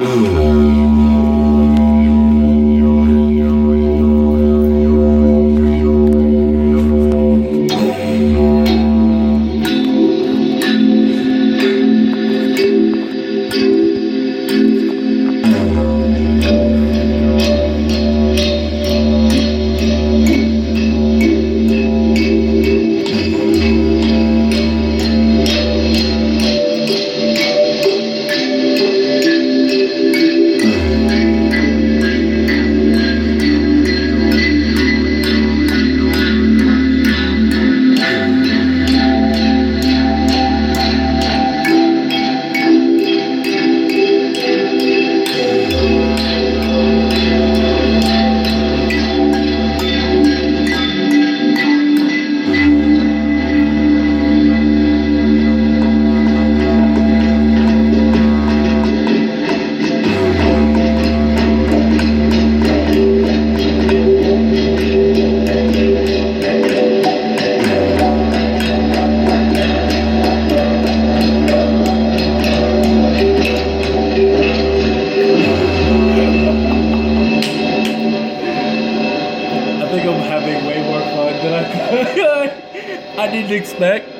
Mm-hmm. you. I, I didn't expect.